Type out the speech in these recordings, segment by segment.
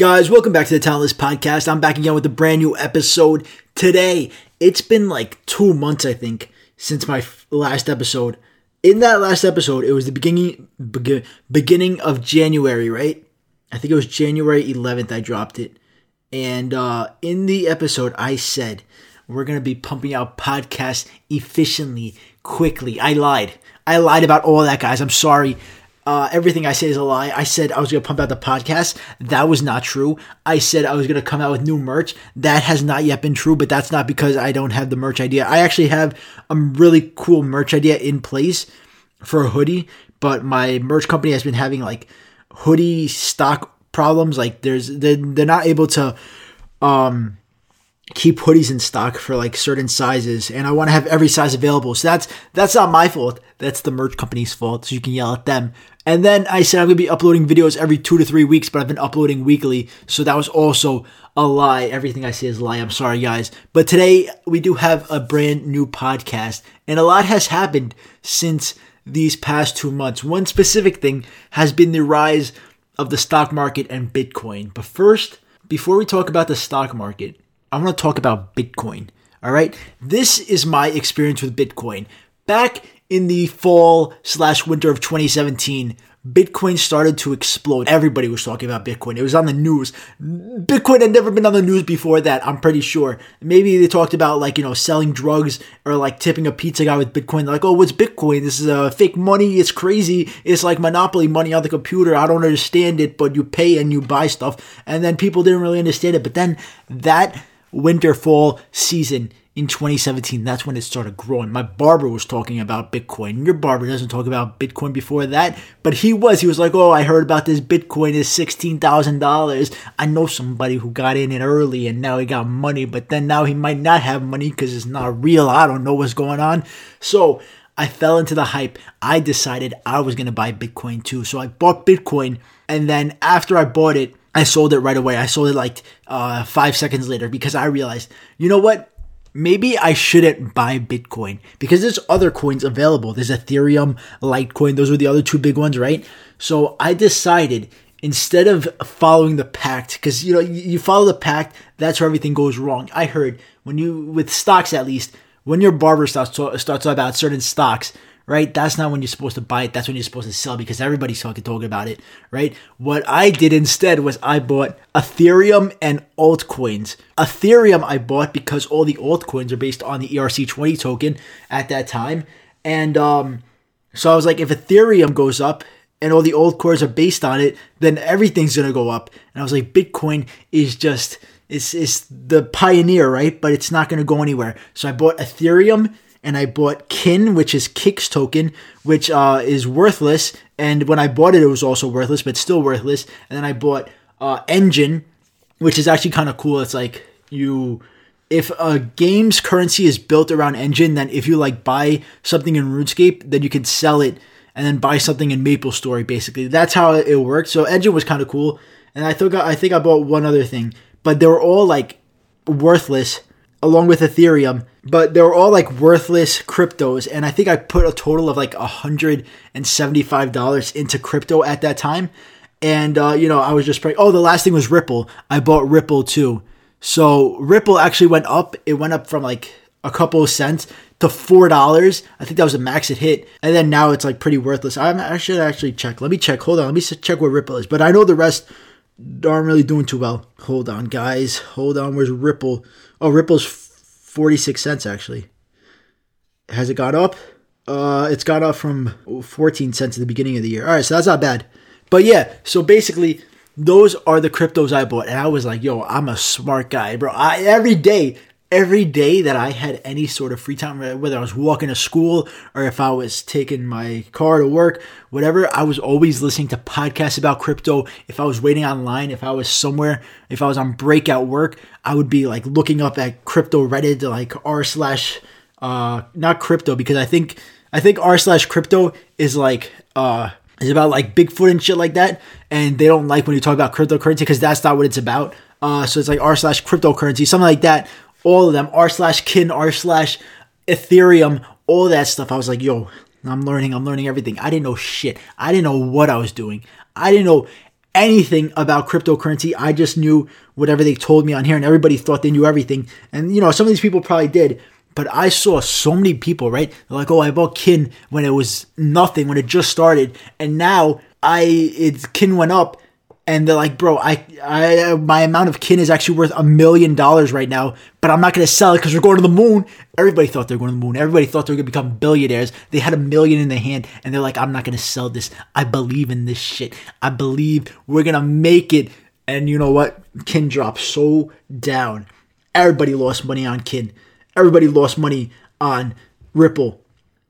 Guys, welcome back to the Talentless Podcast. I'm back again with a brand new episode today. It's been like two months, I think, since my f- last episode. In that last episode, it was the beginning be- beginning of January, right? I think it was January 11th. I dropped it, and uh, in the episode, I said we're gonna be pumping out podcasts efficiently, quickly. I lied. I lied about all that, guys. I'm sorry. Uh, everything I say is a lie. I said I was going to pump out the podcast. That was not true. I said I was going to come out with new merch. That has not yet been true, but that's not because I don't have the merch idea. I actually have a really cool merch idea in place for a hoodie, but my merch company has been having like hoodie stock problems. Like there's, they're, they're not able to, um, keep hoodies in stock for like certain sizes and I want to have every size available. So that's that's not my fault. That's the merch company's fault. So you can yell at them. And then I said I'm going to be uploading videos every 2 to 3 weeks, but I've been uploading weekly. So that was also a lie. Everything I say is a lie. I'm sorry guys. But today we do have a brand new podcast and a lot has happened since these past 2 months. One specific thing has been the rise of the stock market and Bitcoin. But first, before we talk about the stock market, I want to talk about Bitcoin. All right. This is my experience with Bitcoin. Back in the fall slash winter of 2017, Bitcoin started to explode. Everybody was talking about Bitcoin. It was on the news. Bitcoin had never been on the news before that, I'm pretty sure. Maybe they talked about like, you know, selling drugs or like tipping a pizza guy with Bitcoin. They're like, oh, what's Bitcoin? This is a uh, fake money. It's crazy. It's like monopoly money on the computer. I don't understand it, but you pay and you buy stuff. And then people didn't really understand it. But then that winter fall season in 2017 that's when it started growing my barber was talking about bitcoin your barber doesn't talk about bitcoin before that but he was he was like oh i heard about this bitcoin is $16000 i know somebody who got in it early and now he got money but then now he might not have money because it's not real i don't know what's going on so I fell into the hype. I decided I was going to buy Bitcoin too. So I bought Bitcoin. And then after I bought it, I sold it right away. I sold it like uh, five seconds later because I realized, you know what? Maybe I shouldn't buy Bitcoin because there's other coins available. There's Ethereum, Litecoin. Those were the other two big ones, right? So I decided instead of following the pact, because you know you follow the pact, that's where everything goes wrong. I heard when you with stocks at least when your barber starts to, starts about certain stocks, right? That's not when you're supposed to buy it. That's when you're supposed to sell because everybody's talking talking about it, right? What I did instead was I bought Ethereum and altcoins. Ethereum I bought because all the altcoins are based on the ERC20 token at that time, and um, so I was like, if Ethereum goes up and all the altcoins are based on it, then everything's gonna go up. And I was like, Bitcoin is just is is the pioneer, right? But it's not gonna go anywhere. So I bought Ethereum and I bought Kin, which is Kik's token, which uh, is worthless. And when I bought it, it was also worthless, but still worthless. And then I bought uh, Enjin, which is actually kind of cool. It's like you, if a game's currency is built around Enjin, then if you like buy something in RuneScape, then you can sell it and then buy something in Maple Story. Basically, that's how it worked. So Enjin was kind of cool. And I think I think I bought one other thing, but they were all like worthless along with Ethereum, but they were all like worthless cryptos. And I think I put a total of like $175 into crypto at that time. And, uh, you know, I was just praying. Oh, the last thing was Ripple. I bought Ripple too. So Ripple actually went up. It went up from like a couple of cents to four dollars. I think that was the max it hit, and then now it's like pretty worthless. I'm, I should actually check. Let me check. Hold on. Let me check where Ripple is. But I know the rest aren't really doing too well. Hold on, guys. Hold on. Where's Ripple? Oh, Ripple's 46 cents actually. Has it gone up? Uh, it's gone up from 14 cents at the beginning of the year. All right, so that's not bad. But yeah, so basically, those are the cryptos I bought, and I was like, "Yo, I'm a smart guy, bro." I every day every day that I had any sort of free time, whether I was walking to school or if I was taking my car to work, whatever, I was always listening to podcasts about crypto. If I was waiting online, if I was somewhere, if I was on breakout work, I would be like looking up at crypto Reddit like r slash uh not crypto because I think I think r slash crypto is like uh is about like Bigfoot and shit like that, and they don't like when you talk about cryptocurrency because that's not what it's about. Uh, so it's like r slash cryptocurrency, something like that all of them, r slash kin, r slash Ethereum, all that stuff. I was like, yo, I'm learning, I'm learning everything. I didn't know shit. I didn't know what I was doing. I didn't know anything about cryptocurrency. I just knew whatever they told me on here, and everybody thought they knew everything. And you know, some of these people probably did. But I saw so many people, right? They're like, oh, I bought Kin when it was nothing, when it just started. And now I it Kin went up and they're like, bro, I, I, my amount of kin is actually worth a million dollars right now, but I'm not to sell it because we're going to the moon. Everybody thought they were going to the moon. Everybody thought they were to become billionaires. They had a million in their hand, and they're like, I'm not to sell this. I believe in this shit. I believe we're to make it. And you know what? Kin dropped so down. Everybody lost money on kin. Everybody lost money on Ripple.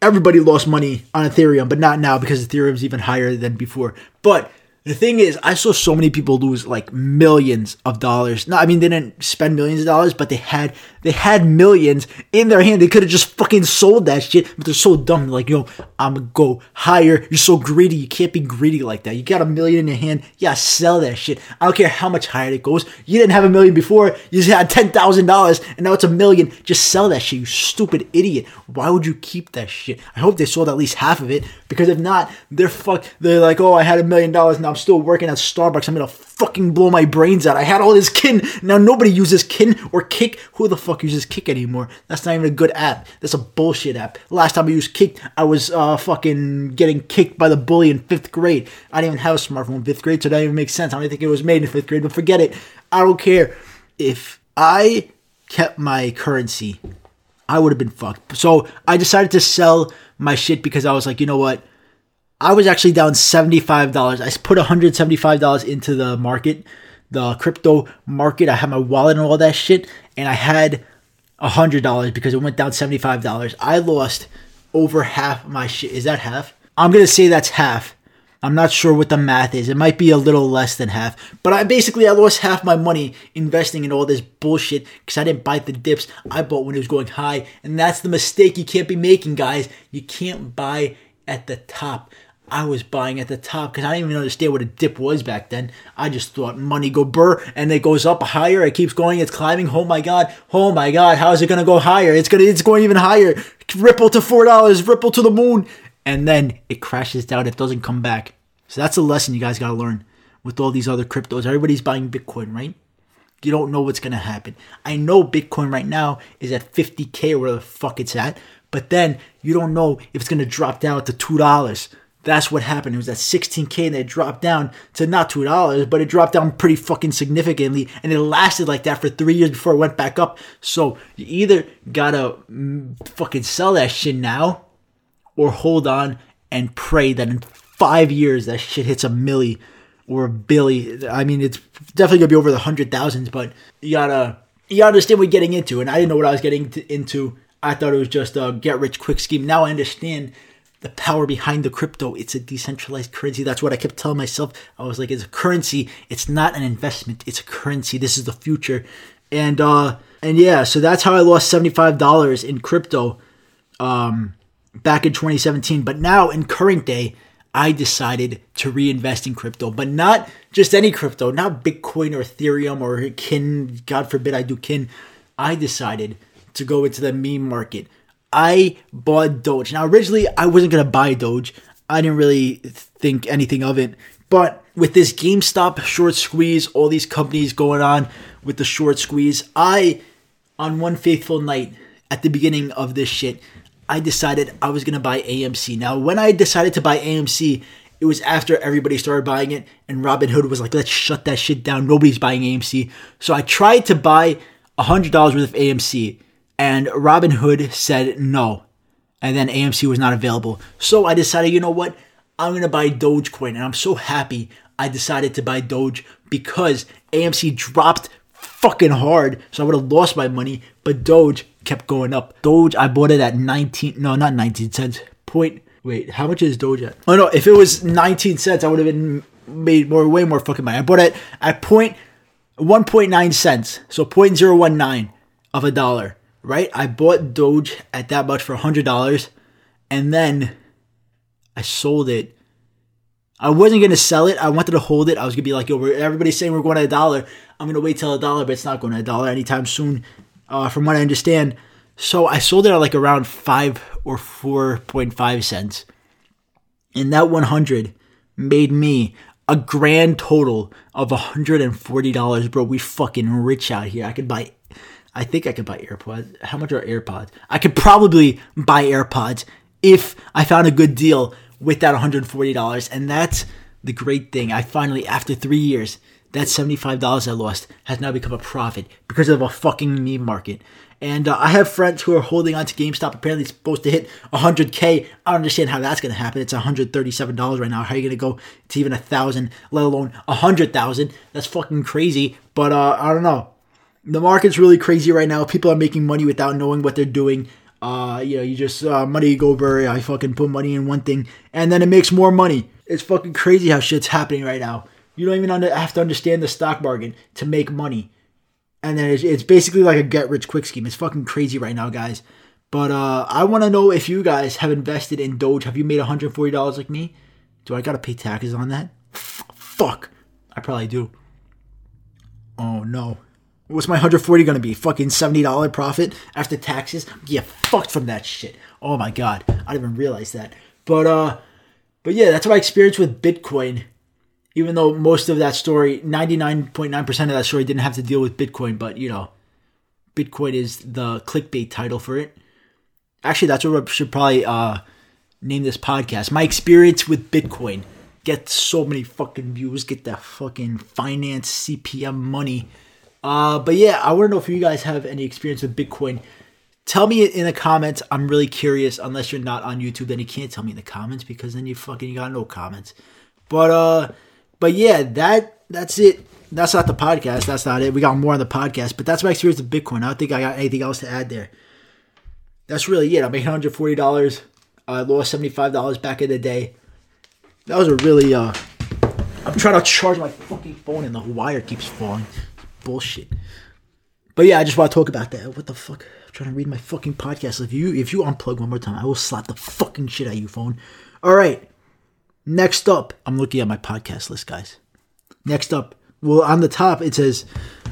Everybody lost money on Ethereum, but not now because Ethereum's even higher than before. But the thing is, I saw so many people lose like millions of dollars. No, I mean they didn't spend millions of dollars, but they had they had millions in their hand. They could have just fucking sold that shit, but they're so dumb. They're like, yo, I'm gonna go higher. You're so greedy. You can't be greedy like that. You got a million in your hand. Yeah, sell that shit. I don't care how much higher it goes. You didn't have a million before. You just had ten thousand dollars, and now it's a million. Just sell that shit. You stupid idiot. Why would you keep that shit? I hope they sold at least half of it, because if not, they're fuck. They're like, oh, I had a million dollars now I'm still working at Starbucks. I'm gonna fucking blow my brains out. I had all this kin. Now nobody uses kin or Kik. Who the fuck uses Kik anymore? That's not even a good app. That's a bullshit app. Last time I used Kik, I was uh, fucking getting kicked by the bully in fifth grade. I didn't even have a smartphone in fifth grade, so that even make sense. I don't think it was made in fifth grade, but forget it. I don't care. If I kept my currency, I would have been fucked. So I decided to sell my shit because I was like, you know what? I was actually down $75. I put $175 into the market, the crypto market. I had my wallet and all that shit, and I had $100 because it went down $75. I lost over half my shit. Is that half? I'm going to say that's half. I'm not sure what the math is. It might be a little less than half. But I basically I lost half my money investing in all this bullshit because I didn't buy the dips. I bought when it was going high. And that's the mistake you can't be making, guys. You can't buy at the top. I was buying at the top because I didn't even understand what a dip was back then. I just thought money go burr and it goes up higher. It keeps going. It's climbing. Oh my god. Oh my god. How is it gonna go higher? It's gonna. It's going even higher. Ripple to four dollars. Ripple to the moon. And then it crashes down. It doesn't come back. So that's a lesson you guys gotta learn with all these other cryptos. Everybody's buying Bitcoin, right? You don't know what's gonna happen. I know Bitcoin right now is at 50k or where the fuck it's at, but then you don't know if it's gonna drop down to two dollars that's what happened. It was at 16K and it dropped down to not $2, but it dropped down pretty fucking significantly. And it lasted like that for three years before it went back up. So you either gotta mm, fucking sell that shit now or hold on and pray that in five years that shit hits a milli or a billy. I mean, it's definitely gonna be over the hundred thousands, but you gotta, you understand what you're getting into. And I didn't know what I was getting into. I thought it was just a get rich quick scheme. Now I understand the power behind the crypto. It's a decentralized currency. That's what I kept telling myself. I was like, it's a currency. It's not an investment. It's a currency. This is the future. And uh and yeah, so that's how I lost $75 in crypto um back in 2017. But now in current day, I decided to reinvest in crypto, but not just any crypto, not Bitcoin or Ethereum or kin, God forbid I do kin. I decided to go into the meme market I bought Doge. Now, originally, I wasn't going to buy Doge. I didn't really think anything of it. But with this GameStop short squeeze, all these companies going on with the short squeeze, I, on one faithful night at the beginning of this shit, I decided I was going to buy AMC. Now, when I decided to buy AMC, it was after everybody started buying it, and Robinhood was like, let's shut that shit down. Nobody's buying AMC. So I tried to buy $100 worth of AMC and Robinhood said no. And then AMC was not available. So I decided, you know what? I'm going to buy Dogecoin. And I'm so happy I decided to buy Doge because AMC dropped fucking hard. So I would have lost my money. But Doge kept going up. Doge, I bought it at 19, no, not 19 cents. Point, wait, how much is Doge at? Oh no, if it was 19 cents, I would have been made more, way more fucking money. I bought it at point, 1.9 cents. So 0.019 of a dollar right? I bought Doge at that much for $100 and then I sold it. I wasn't going to sell it. I wanted to hold it. I was going to be like, yo, everybody's saying we're going at a dollar. I'm going to wait till a dollar, but it's not going at a dollar anytime soon, uh, from what I understand. So I sold it at like around 5 or 4.5 cents. And that 100 made me a grand total of $140, bro. We fucking rich out here. I could buy I think I could buy AirPods. How much are AirPods? I could probably buy AirPods if I found a good deal with that $140. And that's the great thing. I finally, after three years, that $75 I lost has now become a profit because of a fucking meme market. And uh, I have friends who are holding on to GameStop. Apparently, it's supposed to hit 100K. I don't understand how that's going to happen. It's $137 right now. How are you going to go to even a thousand, let alone a hundred thousand? That's fucking crazy. But uh, I don't know the market's really crazy right now. People are making money without knowing what they're doing. Uh, you know, you just uh, money go bury. I fucking put money in one thing, and then it makes more money. It's fucking crazy how shit's happening right now. You don't even under, have to understand the stock market to make money, and then it's, it's basically like a get rich quick scheme. It's fucking crazy right now, guys. But uh, I want to know if you guys have invested in Doge. Have you made $140 like me? Do I gotta pay taxes on that? Fuck, I probably do. Oh no. What's my 140 gonna be? Fucking $70 profit after taxes? Yeah, fucked from that shit. Oh my god. I didn't even realize that. But uh but yeah, that's my experience with Bitcoin. Even though most of that story, 99.9% of that story didn't have to deal with Bitcoin, but you know, Bitcoin is the clickbait title for it. Actually, that's what I should probably uh name this podcast. My experience with Bitcoin. Get so many fucking views, get that fucking finance CPM money uh, but yeah, I want to know if you guys have any experience with Bitcoin. Tell me in the comments. I'm really curious. Unless you're not on YouTube, then you can't tell me in the comments because then you fucking got no comments. But uh, but yeah, that that's it. That's not the podcast. That's not it. We got more on the podcast, but that's my experience with Bitcoin. I don't think I got anything else to add there. That's really it. I made $140. I lost $75 back in the day. That was a really uh I'm trying to charge my fucking phone and the wire keeps falling bullshit. But yeah, I just want to talk about that. What the fuck? I'm trying to read my fucking podcast. If you if you unplug one more time, I will slap the fucking shit out of you, phone. All right. Next up, I'm looking at my podcast list, guys. Next up, well, on the top it says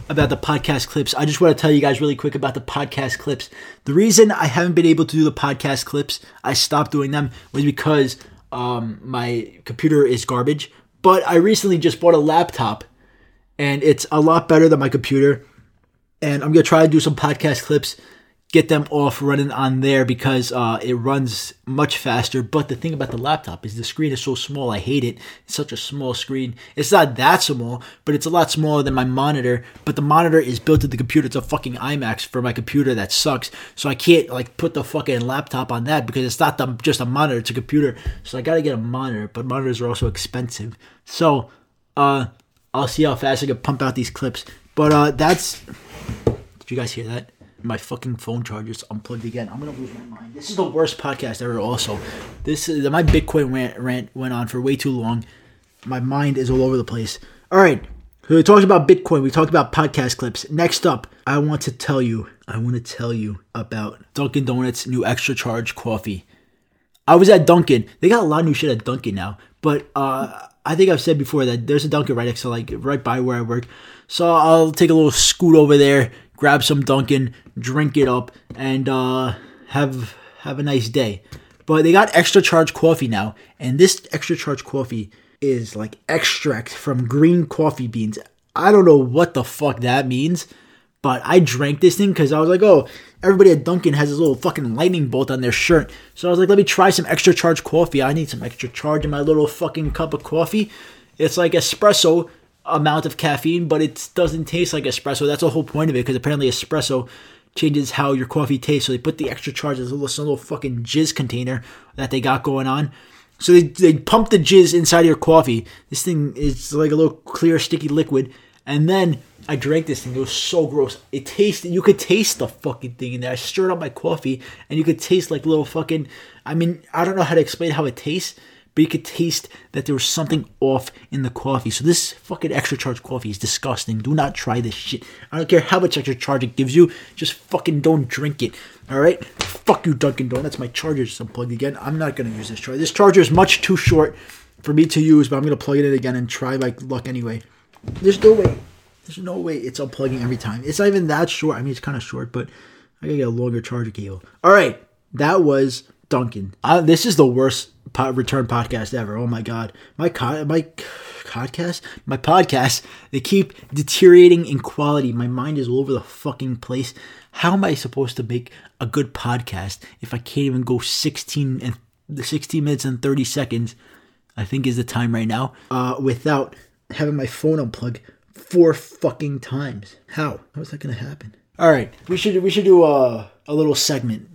about the podcast clips. I just want to tell you guys really quick about the podcast clips. The reason I haven't been able to do the podcast clips, I stopped doing them, was because um, my computer is garbage. But I recently just bought a laptop and it's a lot better than my computer. And I'm gonna try to do some podcast clips, get them off running on there because uh, it runs much faster. But the thing about the laptop is the screen is so small. I hate it. It's such a small screen. It's not that small, but it's a lot smaller than my monitor. But the monitor is built into the computer. It's a fucking iMac for my computer that sucks. So I can't like put the fucking laptop on that because it's not the, just a monitor. It's a computer. So I gotta get a monitor. But monitors are also expensive. So uh I'll see how fast I can pump out these clips. But uh, that's. Did you guys hear that? My fucking phone charger's unplugged again. I'm gonna lose my mind. This is the worst podcast ever. Also, this is my Bitcoin rant, rant went on for way too long. My mind is all over the place. All right, so we talked about Bitcoin. We talked about podcast clips. Next up, I want to tell you. I want to tell you about Dunkin' Donuts new extra charge coffee. I was at Dunkin'. They got a lot of new shit at Dunkin' now, but uh, I think I've said before that there's a Dunkin' right next to like right by where I work. So I'll take a little scoot over there, grab some Dunkin', drink it up, and uh, have have a nice day. But they got extra charge coffee now, and this extra charge coffee is like extract from green coffee beans. I don't know what the fuck that means, but I drank this thing because I was like, oh, everybody at Dunkin' has this little fucking lightning bolt on their shirt. So I was like, let me try some extra charge coffee. I need some extra charge in my little fucking cup of coffee. It's like espresso amount of caffeine, but it doesn't taste like espresso. That's the whole point of it because apparently espresso changes how your coffee tastes. So they put the extra charge in a little, some little fucking jizz container that they got going on. So they, they pump the jizz inside your coffee. This thing is like a little clear, sticky liquid. And then I drank this thing. It was so gross. It tasted. You could taste the fucking thing in there. I stirred up my coffee, and you could taste like little fucking. I mean, I don't know how to explain how it tastes, but you could taste that there was something off in the coffee. So this fucking extra charge coffee is disgusting. Do not try this shit. I don't care how much extra charge it gives you. Just fucking don't drink it. All right. Fuck you, Dunkin' Donuts. My charger is unplugged again. I'm not gonna use this charger. This charger is much too short for me to use, but I'm gonna plug it in again and try my luck anyway. There's no way. There's no way it's unplugging every time. It's not even that short. I mean, it's kind of short, but I gotta get a longer charger cable. All right, that was Dunkin'. Uh, this is the worst po- return podcast ever. Oh my god, my co- my podcast, my podcast, they keep deteriorating in quality. My mind is all over the fucking place. How am I supposed to make a good podcast if I can't even go 16 and the 16 minutes and 30 seconds? I think is the time right now. Uh, without having my phone unplugged four fucking times. How? How is that gonna happen? All right, we should we should do a a little segment.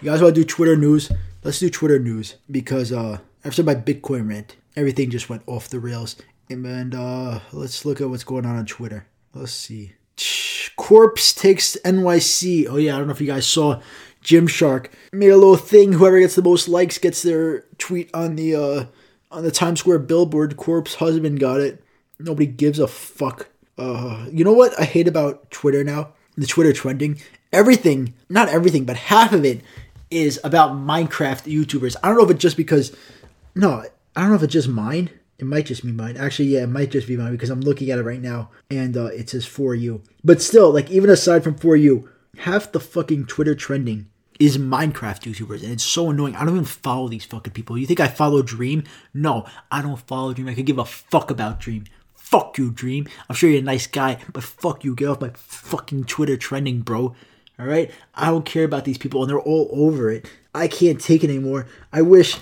You guys want to do Twitter news? Let's do Twitter news because uh, after my Bitcoin rant, everything just went off the rails. And uh, let's look at what's going on on Twitter. Let's see. Corpse takes NYC. Oh yeah, I don't know if you guys saw. Gymshark made a little thing. Whoever gets the most likes gets their tweet on the uh, on the Times Square billboard. Corpse husband got it. Nobody gives a fuck. Uh, you know what I hate about Twitter now? The Twitter trending. Everything, not everything, but half of it is about Minecraft YouTubers. I don't know if it's just because. No, I don't know if it's just mine. It might just be mine. Actually, yeah, it might just be mine because I'm looking at it right now and uh, it says for you. But still, like even aside from for you, half the fucking Twitter trending is Minecraft YouTubers, and it's so annoying. I don't even follow these fucking people. You think I follow Dream? No, I don't follow Dream. I could give a fuck about Dream. Fuck you, Dream. I'm sure you're a nice guy, but fuck you. Get off my fucking Twitter trending, bro. All right? I don't care about these people, and they're all over it. I can't take it anymore. I wish,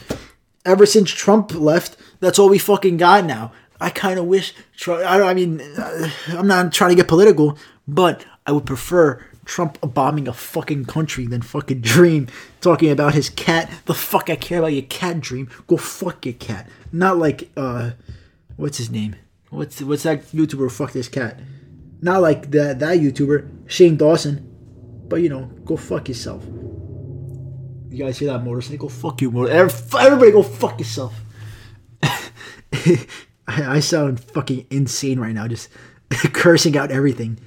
ever since Trump left, that's all we fucking got now. I kind of wish, I, I mean, uh, I'm not trying to get political, but I would prefer Trump bombing a fucking country than fucking Dream talking about his cat. The fuck I care about your cat, Dream. Go fuck your cat. Not like uh, what's his name? What's what's that YouTuber? Fuck this cat. Not like that that YouTuber Shane Dawson. But you know, go fuck yourself. You guys hear that motorcycle? Fuck you, motor. Everybody, go fuck yourself. I sound fucking insane right now, just cursing out everything.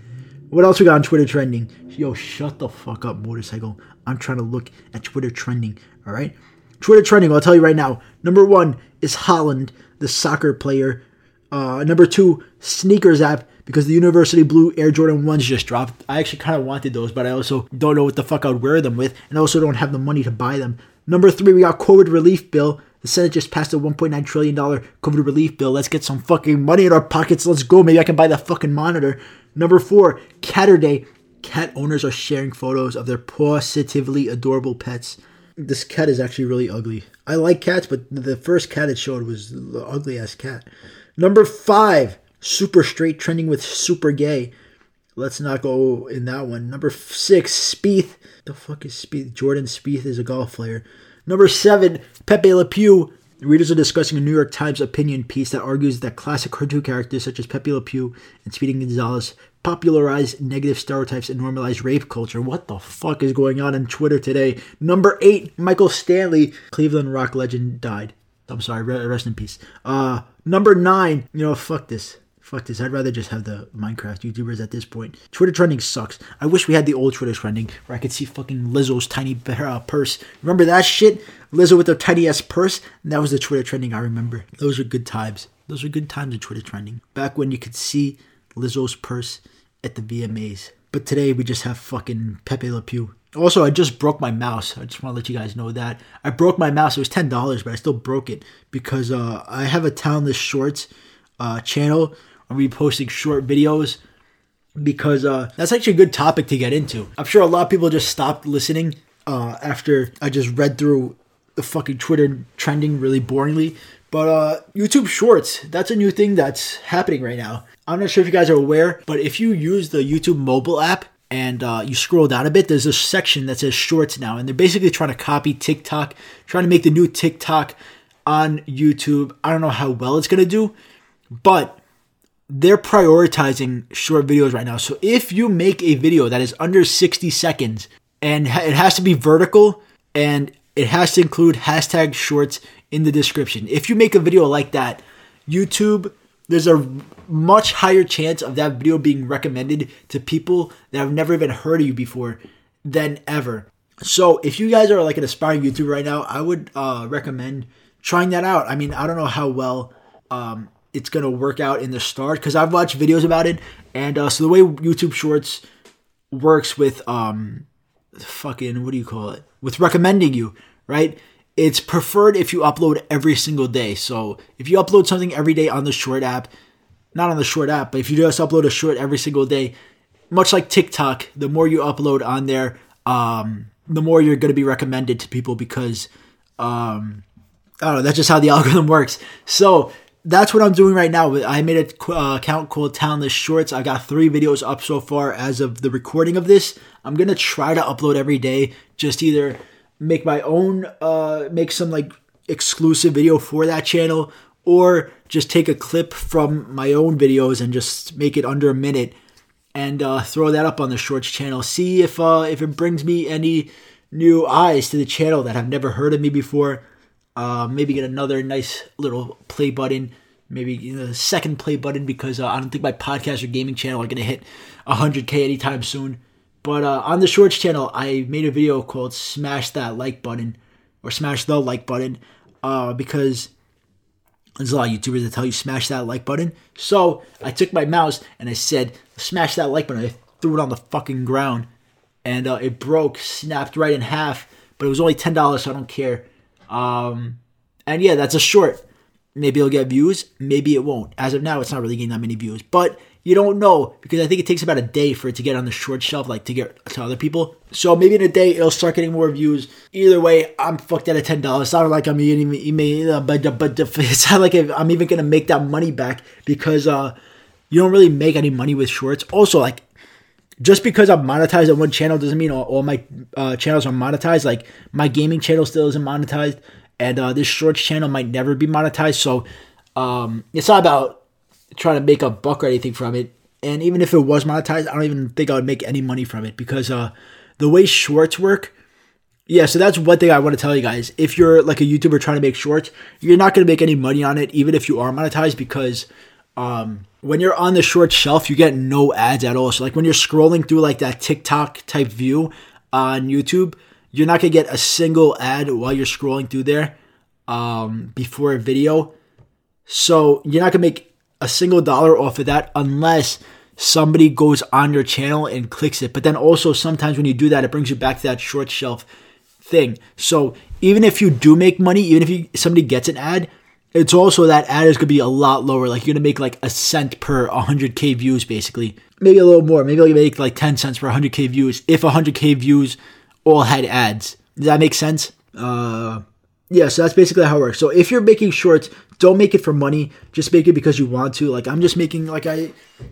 What else we got on Twitter trending? Yo, shut the fuck up, motorcycle. I'm trying to look at Twitter trending, all right? Twitter trending, I'll tell you right now. Number one is Haaland, the soccer player. Uh, number two, sneakers app, because the University Blue Air Jordan 1s just dropped. I actually kind of wanted those, but I also don't know what the fuck I would wear them with, and I also don't have the money to buy them. Number three, we got COVID relief bill. The Senate just passed a $1.9 trillion COVID relief bill. Let's get some fucking money in our pockets. Let's go. Maybe I can buy that fucking monitor. Number four, Caturday. Cat owners are sharing photos of their positively adorable pets. This cat is actually really ugly. I like cats, but the first cat it showed was the ugly ass cat. Number five, super straight trending with super gay. Let's not go in that one. Number six, Spieth. The fuck is Spieth? Jordan Spieth is a golf player. Number seven, Pepe Le Pew. Readers are discussing a New York Times opinion piece that argues that classic cartoon characters such as Pepe Le Pew and Speedy Gonzales popularized negative stereotypes and normalized rape culture. What the fuck is going on on Twitter today? Number eight, Michael Stanley, Cleveland rock legend, died. I'm sorry, rest in peace. Uh, number nine, you know, fuck this. Fuck this. I'd rather just have the Minecraft YouTubers at this point. Twitter trending sucks. I wish we had the old Twitter trending where I could see fucking Lizzo's tiny uh, purse. Remember that shit? Lizzo with her tiny ass purse? That was the Twitter trending I remember. Those are good times. Those are good times in Twitter trending. Back when you could see Lizzo's purse at the VMAs. But today we just have fucking Pepe Le Pew. Also, I just broke my mouse. I just want to let you guys know that. I broke my mouse. It was $10, but I still broke it because uh, I have a Talentless Shorts uh, channel I'm be posting short videos because uh, that's actually a good topic to get into. I'm sure a lot of people just stopped listening uh, after I just read through the fucking Twitter trending really boringly. But uh, YouTube Shorts, that's a new thing that's happening right now. I'm not sure if you guys are aware, but if you use the YouTube mobile app and uh, you scroll down a bit, there's a section that says Shorts now, and they're basically trying to copy TikTok, trying to make the new TikTok on YouTube. I don't know how well it's gonna do, but they're prioritizing short videos right now. So if you make a video that is under 60 seconds and it has to be vertical and it has to include hashtag shorts in the description. If you make a video like that, YouTube, there's a much higher chance of that video being recommended to people that have never even heard of you before than ever. So if you guys are like an aspiring YouTuber right now, I would uh, recommend trying that out. I mean, I don't know how well um, it's gonna work out in the start because I've watched videos about it, and uh, so the way YouTube Shorts works with um, fucking what do you call it? With recommending you, right? It's preferred if you upload every single day. So if you upload something every day on the short app, not on the short app, but if you just upload a short every single day, much like TikTok, the more you upload on there, um, the more you're going to be recommended to people because um, I don't know. That's just how the algorithm works. So that's what I'm doing right now. I made an uh, account called Talentless Shorts. I got three videos up so far as of the recording of this. I'm gonna try to upload every day. Just either make my own, uh, make some like exclusive video for that channel, or just take a clip from my own videos and just make it under a minute and uh, throw that up on the Shorts channel. See if uh, if it brings me any new eyes to the channel that have never heard of me before. Uh, maybe get another nice little play button. Maybe you know, the second play button because uh, I don't think my podcast or gaming channel are gonna hit 100k anytime soon. But uh, on the Shorts channel, I made a video called "Smash That Like Button" or "Smash the Like Button" uh, because there's a lot of YouTubers that tell you smash that like button. So I took my mouse and I said, smash that like button. I threw it on the fucking ground and uh, it broke, snapped right in half, but it was only $10, so I don't care. Um, and yeah, that's a short. Maybe it'll get views, maybe it won't. As of now, it's not really getting that many views, but you don't know because I think it takes about a day for it to get on the short shelf, like to get to other people. So maybe in a day it'll start getting more views. Either way, I'm fucked out of ten dollars. Not like I'm even, but it's not like I'm even gonna make that money back because uh, you don't really make any money with shorts. Also, like just because I'm monetized on one channel doesn't mean all, all my uh, channels are monetized. Like my gaming channel still isn't monetized, and uh, this shorts channel might never be monetized. So um, it's not about trying to make a buck or anything from it. And even if it was monetized, I don't even think I would make any money from it because uh, the way shorts work. Yeah, so that's one thing I want to tell you guys. If you're like a YouTuber trying to make shorts, you're not going to make any money on it, even if you are monetized, because um, when you're on the short shelf, you get no ads at all. So like when you're scrolling through like that TikTok type view on YouTube, you're not gonna get a single ad while you're scrolling through there um, before a video. So you're not gonna make a single dollar off of that unless somebody goes on your channel and clicks it. But then also sometimes when you do that, it brings you back to that short shelf thing. So even if you do make money, even if you somebody gets an ad, it's also that ad is gonna be a lot lower. Like you're gonna make like a cent per 100k views, basically. Maybe a little more. Maybe you make like 10 cents per 100k views if 100k views all had ads. Does that make sense? Uh, yeah, so that's basically how it works. So if you're making shorts, don't make it for money. Just make it because you want to. Like I'm just making like I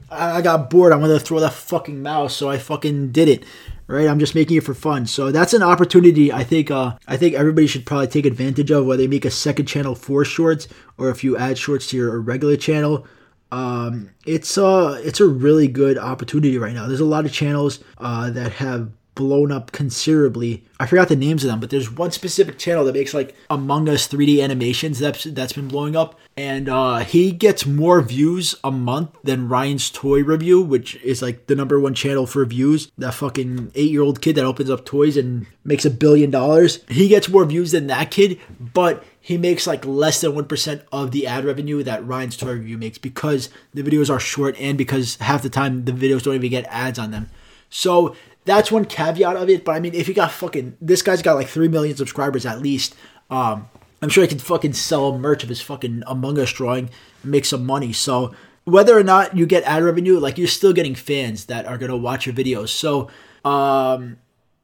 I got bored. I wanted to throw that fucking mouse, so I fucking did it. Right? I'm just making it for fun. So that's an opportunity I think uh I think everybody should probably take advantage of whether you make a second channel for shorts or if you add shorts to your regular channel. Um it's uh it's a really good opportunity right now. There's a lot of channels uh that have blown up considerably. I forgot the names of them, but there's one specific channel that makes like Among Us 3D animations that's that's been blowing up, and uh, he gets more views a month than Ryan's Toy Review, which is like the number one channel for views. That fucking eight year old kid that opens up toys and makes a billion dollars. He gets more views than that kid, but he makes like less than 1% of the ad revenue that Ryan's Toy Review makes because the videos are short and because half the time the videos don't even get ads on them. So that's one caveat of it. But I mean, if you got fucking this guy's got like three million subscribers at least. Um, I'm sure he could fucking sell merch of his fucking Among Us drawing and make some money. So whether or not you get ad revenue, like you're still getting fans that are gonna watch your videos. So um,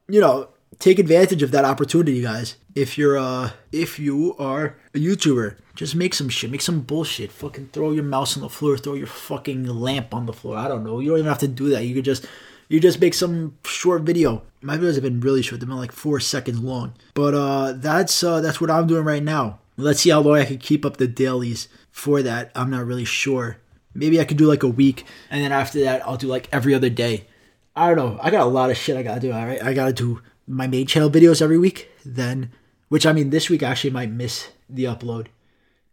you know, take advantage of that opportunity, guys. If you're uh if you are a YouTuber, just make some shit, make some bullshit. Fucking throw your mouse on the floor, throw your fucking lamp on the floor. I don't know. You don't even have to do that. You could just you just make some short video. My videos have been really short; they've been like four seconds long. But uh, that's uh, that's what I'm doing right now. Let's see how long I can keep up the dailies for that. I'm not really sure. Maybe I could do like a week, and then after that, I'll do like every other day. I don't know. I got a lot of shit I gotta do. All right, I gotta do my main channel videos every week. Then, which I mean, this week I actually might miss the upload,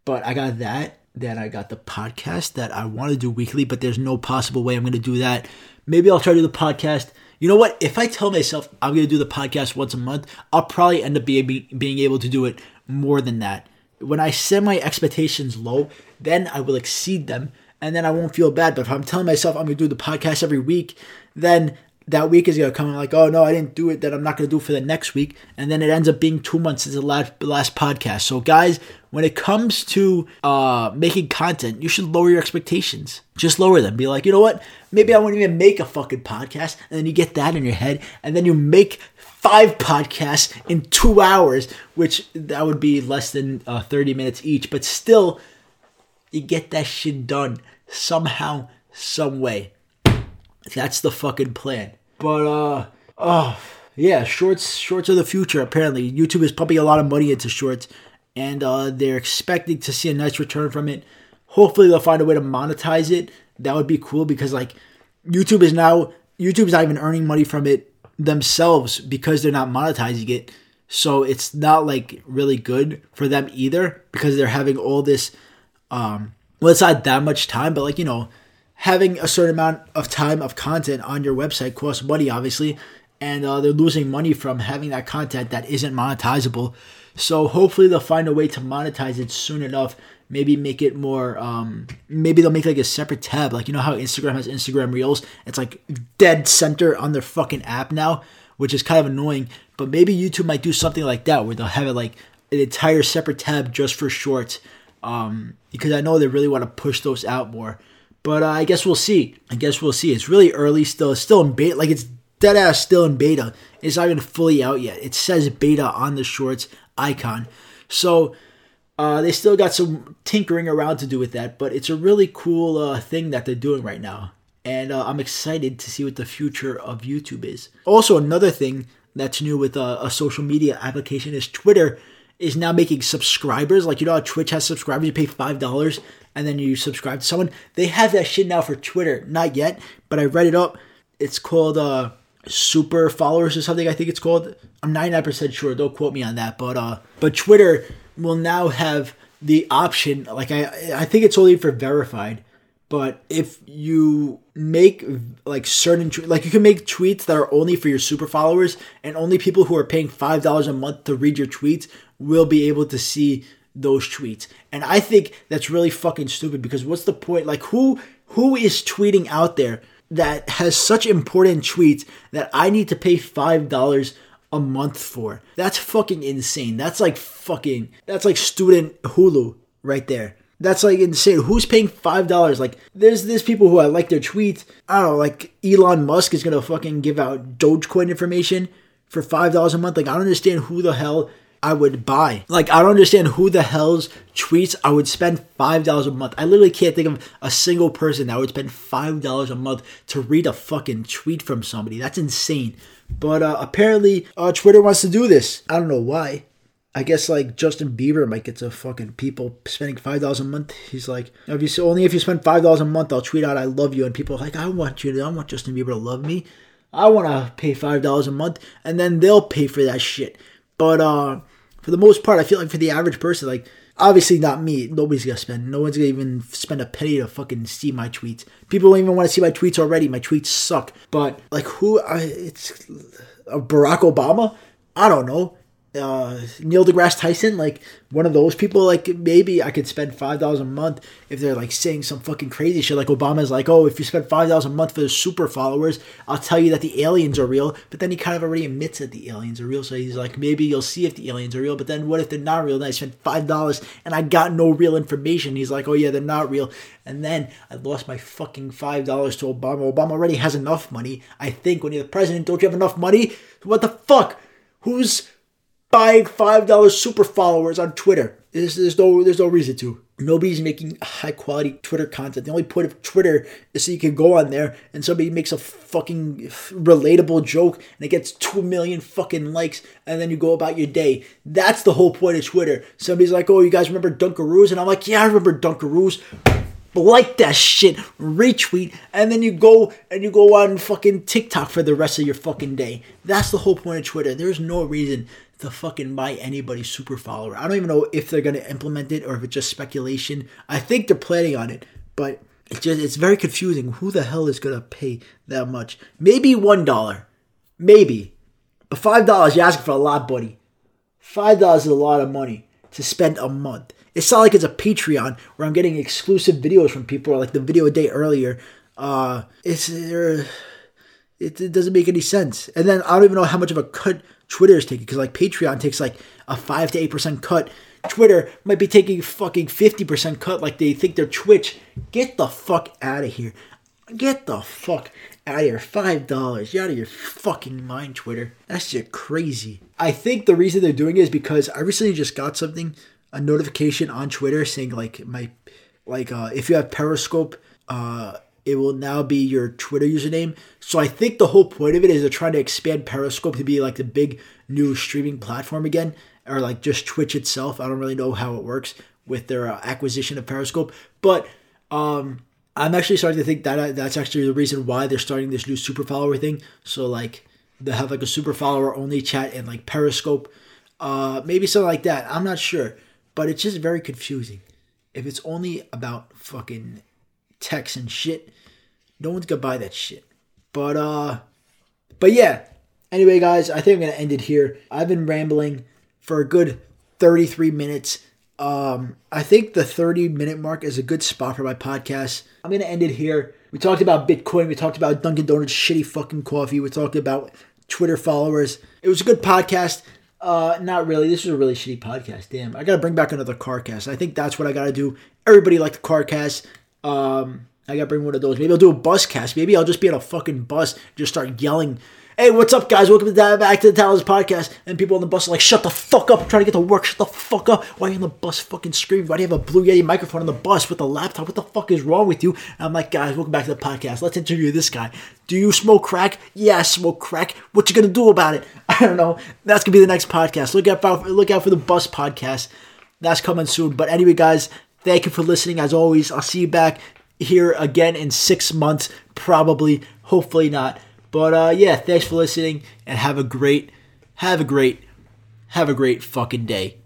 but I got that. Then I got the podcast that I want to do weekly, but there's no possible way I'm gonna do that Maybe I'll try to do the podcast. You know what? If I tell myself I'm going to do the podcast once a month, I'll probably end up being, being able to do it more than that. When I set my expectations low, then I will exceed them and then I won't feel bad. But if I'm telling myself I'm going to do the podcast every week, then that week is gonna come I'm like, oh no, I didn't do it. That I'm not gonna do for the next week, and then it ends up being two months since the last last podcast. So guys, when it comes to uh, making content, you should lower your expectations. Just lower them. Be like, you know what? Maybe I won't even make a fucking podcast, and then you get that in your head, and then you make five podcasts in two hours, which that would be less than uh, 30 minutes each, but still, you get that shit done somehow, some way. That's the fucking plan. But uh oh yeah, shorts shorts are the future apparently. YouTube is pumping a lot of money into shorts and uh they're expecting to see a nice return from it. Hopefully they'll find a way to monetize it. That would be cool because like YouTube is now YouTube's not even earning money from it themselves because they're not monetizing it. So it's not like really good for them either because they're having all this um well it's not that much time, but like, you know, having a certain amount of time of content on your website costs money, obviously, and uh, they're losing money from having that content that isn't monetizable. So hopefully they'll find a way to monetize it soon enough. Maybe make it more. Um, maybe they'll make like a separate tab, like you know how Instagram has Instagram Reels. It's like dead center on their fucking app now, which is kind of annoying. But maybe YouTube might do something like that, where they'll have it like an entire separate tab just for shorts. Um, because I know they really want to push those out more. But uh, I guess we'll see. I guess we'll see. It's really early still. It's still in beta. Like it's dead ass still in beta. It's not even fully out yet. It says beta on the shorts icon. So uh, they still got some tinkering around to do with that. But it's a really cool uh, thing that they're doing right now. And uh, I'm excited to see what the future of YouTube is. Also, another thing that's new with uh, a social media application is Twitter is now making subscribers. Like you know how Twitch has subscribers, you pay five dollars and then you subscribe to someone. They have that shit now for Twitter. Not yet, but I read it up. It's called uh super followers or something, I think it's called. I'm 99% sure, don't quote me on that, but uh but Twitter will now have the option like I I think it's only for verified but if you make like certain like you can make tweets that are only for your super followers and only people who are paying five dollars a month to read your tweets will be able to see those tweets. And i think that's really fucking stupid because what's the point? Like who who is tweeting out there that has such important tweets that i need to pay five dollars a month for that's fucking insane that's like fucking that's like student hulu right there that's like insane. Who's paying five dollars? Like, there's there's people who I like their tweets. I don't know, like Elon Musk is gonna fucking give out Dogecoin information for five dollars a month. Like, I don't understand who the hell I would buy. Like, I don't understand who the hell's tweets I would spend five dollars a month. I literally can't think of a single person that would spend five dollars a month to read a fucking tweet from somebody. That's insane. But uh, apparently, uh, Twitter wants to do this. I don't know why. I guess like Justin Bieber might get to fucking people spending five dollars a month. He's like, if you only if you spend five dollars a month, I'll tweet out I love you, and people are like, I want you to, I want Justin Bieber to love me. I want to pay five dollars a month, and then they'll pay for that shit. But uh, for the most part, I feel like for the average person, like obviously not me, nobody's gonna spend. No one's gonna even spend a penny to fucking see my tweets. People don't even want to see my tweets already. My tweets suck. But like who? I, it's uh, Barack Obama. I don't know uh, Neil deGrasse Tyson, like one of those people, like maybe I could spend five dollars a month if they're like saying some fucking crazy shit. Like Obama's like, oh, if you spend five dollars a month for the super followers, I'll tell you that the aliens are real. But then he kind of already admits that the aliens are real, so he's like, maybe you'll see if the aliens are real. But then what if they're not real? Then I spent five dollars and I got no real information. He's like, oh yeah, they're not real. And then I lost my fucking five dollars to Obama. Obama already has enough money. I think when you're the president, don't you have enough money? What the fuck? Who's buying five dollars super followers on Twitter. There's, there's no there's no reason to. Nobody's making high quality Twitter content. The only point of Twitter is so you can go on there and somebody makes a fucking relatable joke and it gets two million fucking likes and then you go about your day. That's the whole point of Twitter. Somebody's like, "Oh, you guys remember Dunkaroos?" And I'm like, "Yeah, I remember Dunkaroos." like that shit, retweet, and then you go and you go on fucking TikTok for the rest of your fucking day. That's the whole point of Twitter. There's no reason to fucking buy anybody super follower. I don't even know if they're gonna implement it or if it's just speculation. I think they're planning on it, but it's just it's very confusing. Who the hell is gonna pay that much? Maybe one dollar, maybe, but five dollars you're asking for a lot, buddy. Five dollars is a lot of money to spend a month. It's not like it's a Patreon where I'm getting exclusive videos from people, or like the video a day earlier. Uh, it's there. It, it doesn't make any sense. And then I don't even know how much of a cut Twitter is taking because like Patreon takes like a five to eight percent cut. Twitter might be taking a fucking fifty percent cut, like they think they're Twitch. Get the fuck out of here. Get the fuck out of here. Five dollars. You're out of your fucking mind, Twitter. That's just crazy. I think the reason they're doing it is because I recently just got something, a notification on Twitter saying like my, like uh, if you have Periscope, uh, it will now be your Twitter username. So I think the whole point of it is they're trying to expand Periscope to be like the big new streaming platform again, or like just Twitch itself. I don't really know how it works with their uh, acquisition of Periscope, but um, I'm actually starting to think that uh, that's actually the reason why they're starting this new super follower thing. So like they have like a super follower only chat and like Periscope, uh, maybe something like that. I'm not sure, but it's just very confusing. If it's only about fucking text and shit, no one's gonna buy that shit. But uh, but yeah. Anyway, guys, I think I'm gonna end it here. I've been rambling for a good 33 minutes. Um, I think the 30 minute mark is a good spot for my podcast. I'm gonna end it here. We talked about Bitcoin. We talked about Dunkin' Donuts shitty fucking coffee. We talked about Twitter followers. It was a good podcast. Uh, not really. This was a really shitty podcast. Damn, I gotta bring back another CarCast. I think that's what I gotta do. Everybody liked the CarCast. Um, I gotta bring one of those. Maybe I'll do a bus cast. Maybe I'll just be on a fucking bus, just start yelling hey, what's up, guys? Welcome to back to the Talents Podcast. And people on the bus are like, shut the fuck up. I'm trying to get to work. Shut the fuck up. Why are you on the bus fucking screaming? Why do you have a Blue Yeti microphone on the bus with a laptop? What the fuck is wrong with you? And I'm like, guys, welcome back to the podcast. Let's interview this guy. Do you smoke crack? Yeah, I smoke crack. What you gonna do about it? I don't know. That's gonna be the next podcast. Look out for, look out for the bus podcast. That's coming soon. But anyway, guys, thank you for listening. As always, I'll see you back here again in six months, probably. Hopefully not. But uh, yeah, thanks for listening and have a great, have a great, have a great fucking day.